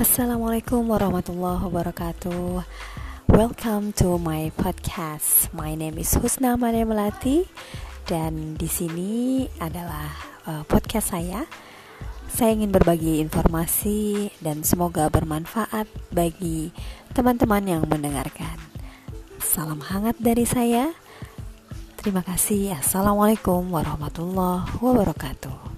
Assalamualaikum warahmatullahi wabarakatuh. Welcome to my podcast. My name is Husna Maria Melati dan di sini adalah uh, podcast saya. Saya ingin berbagi informasi dan semoga bermanfaat bagi teman-teman yang mendengarkan. Salam hangat dari saya. Terima kasih. Assalamualaikum warahmatullahi wabarakatuh.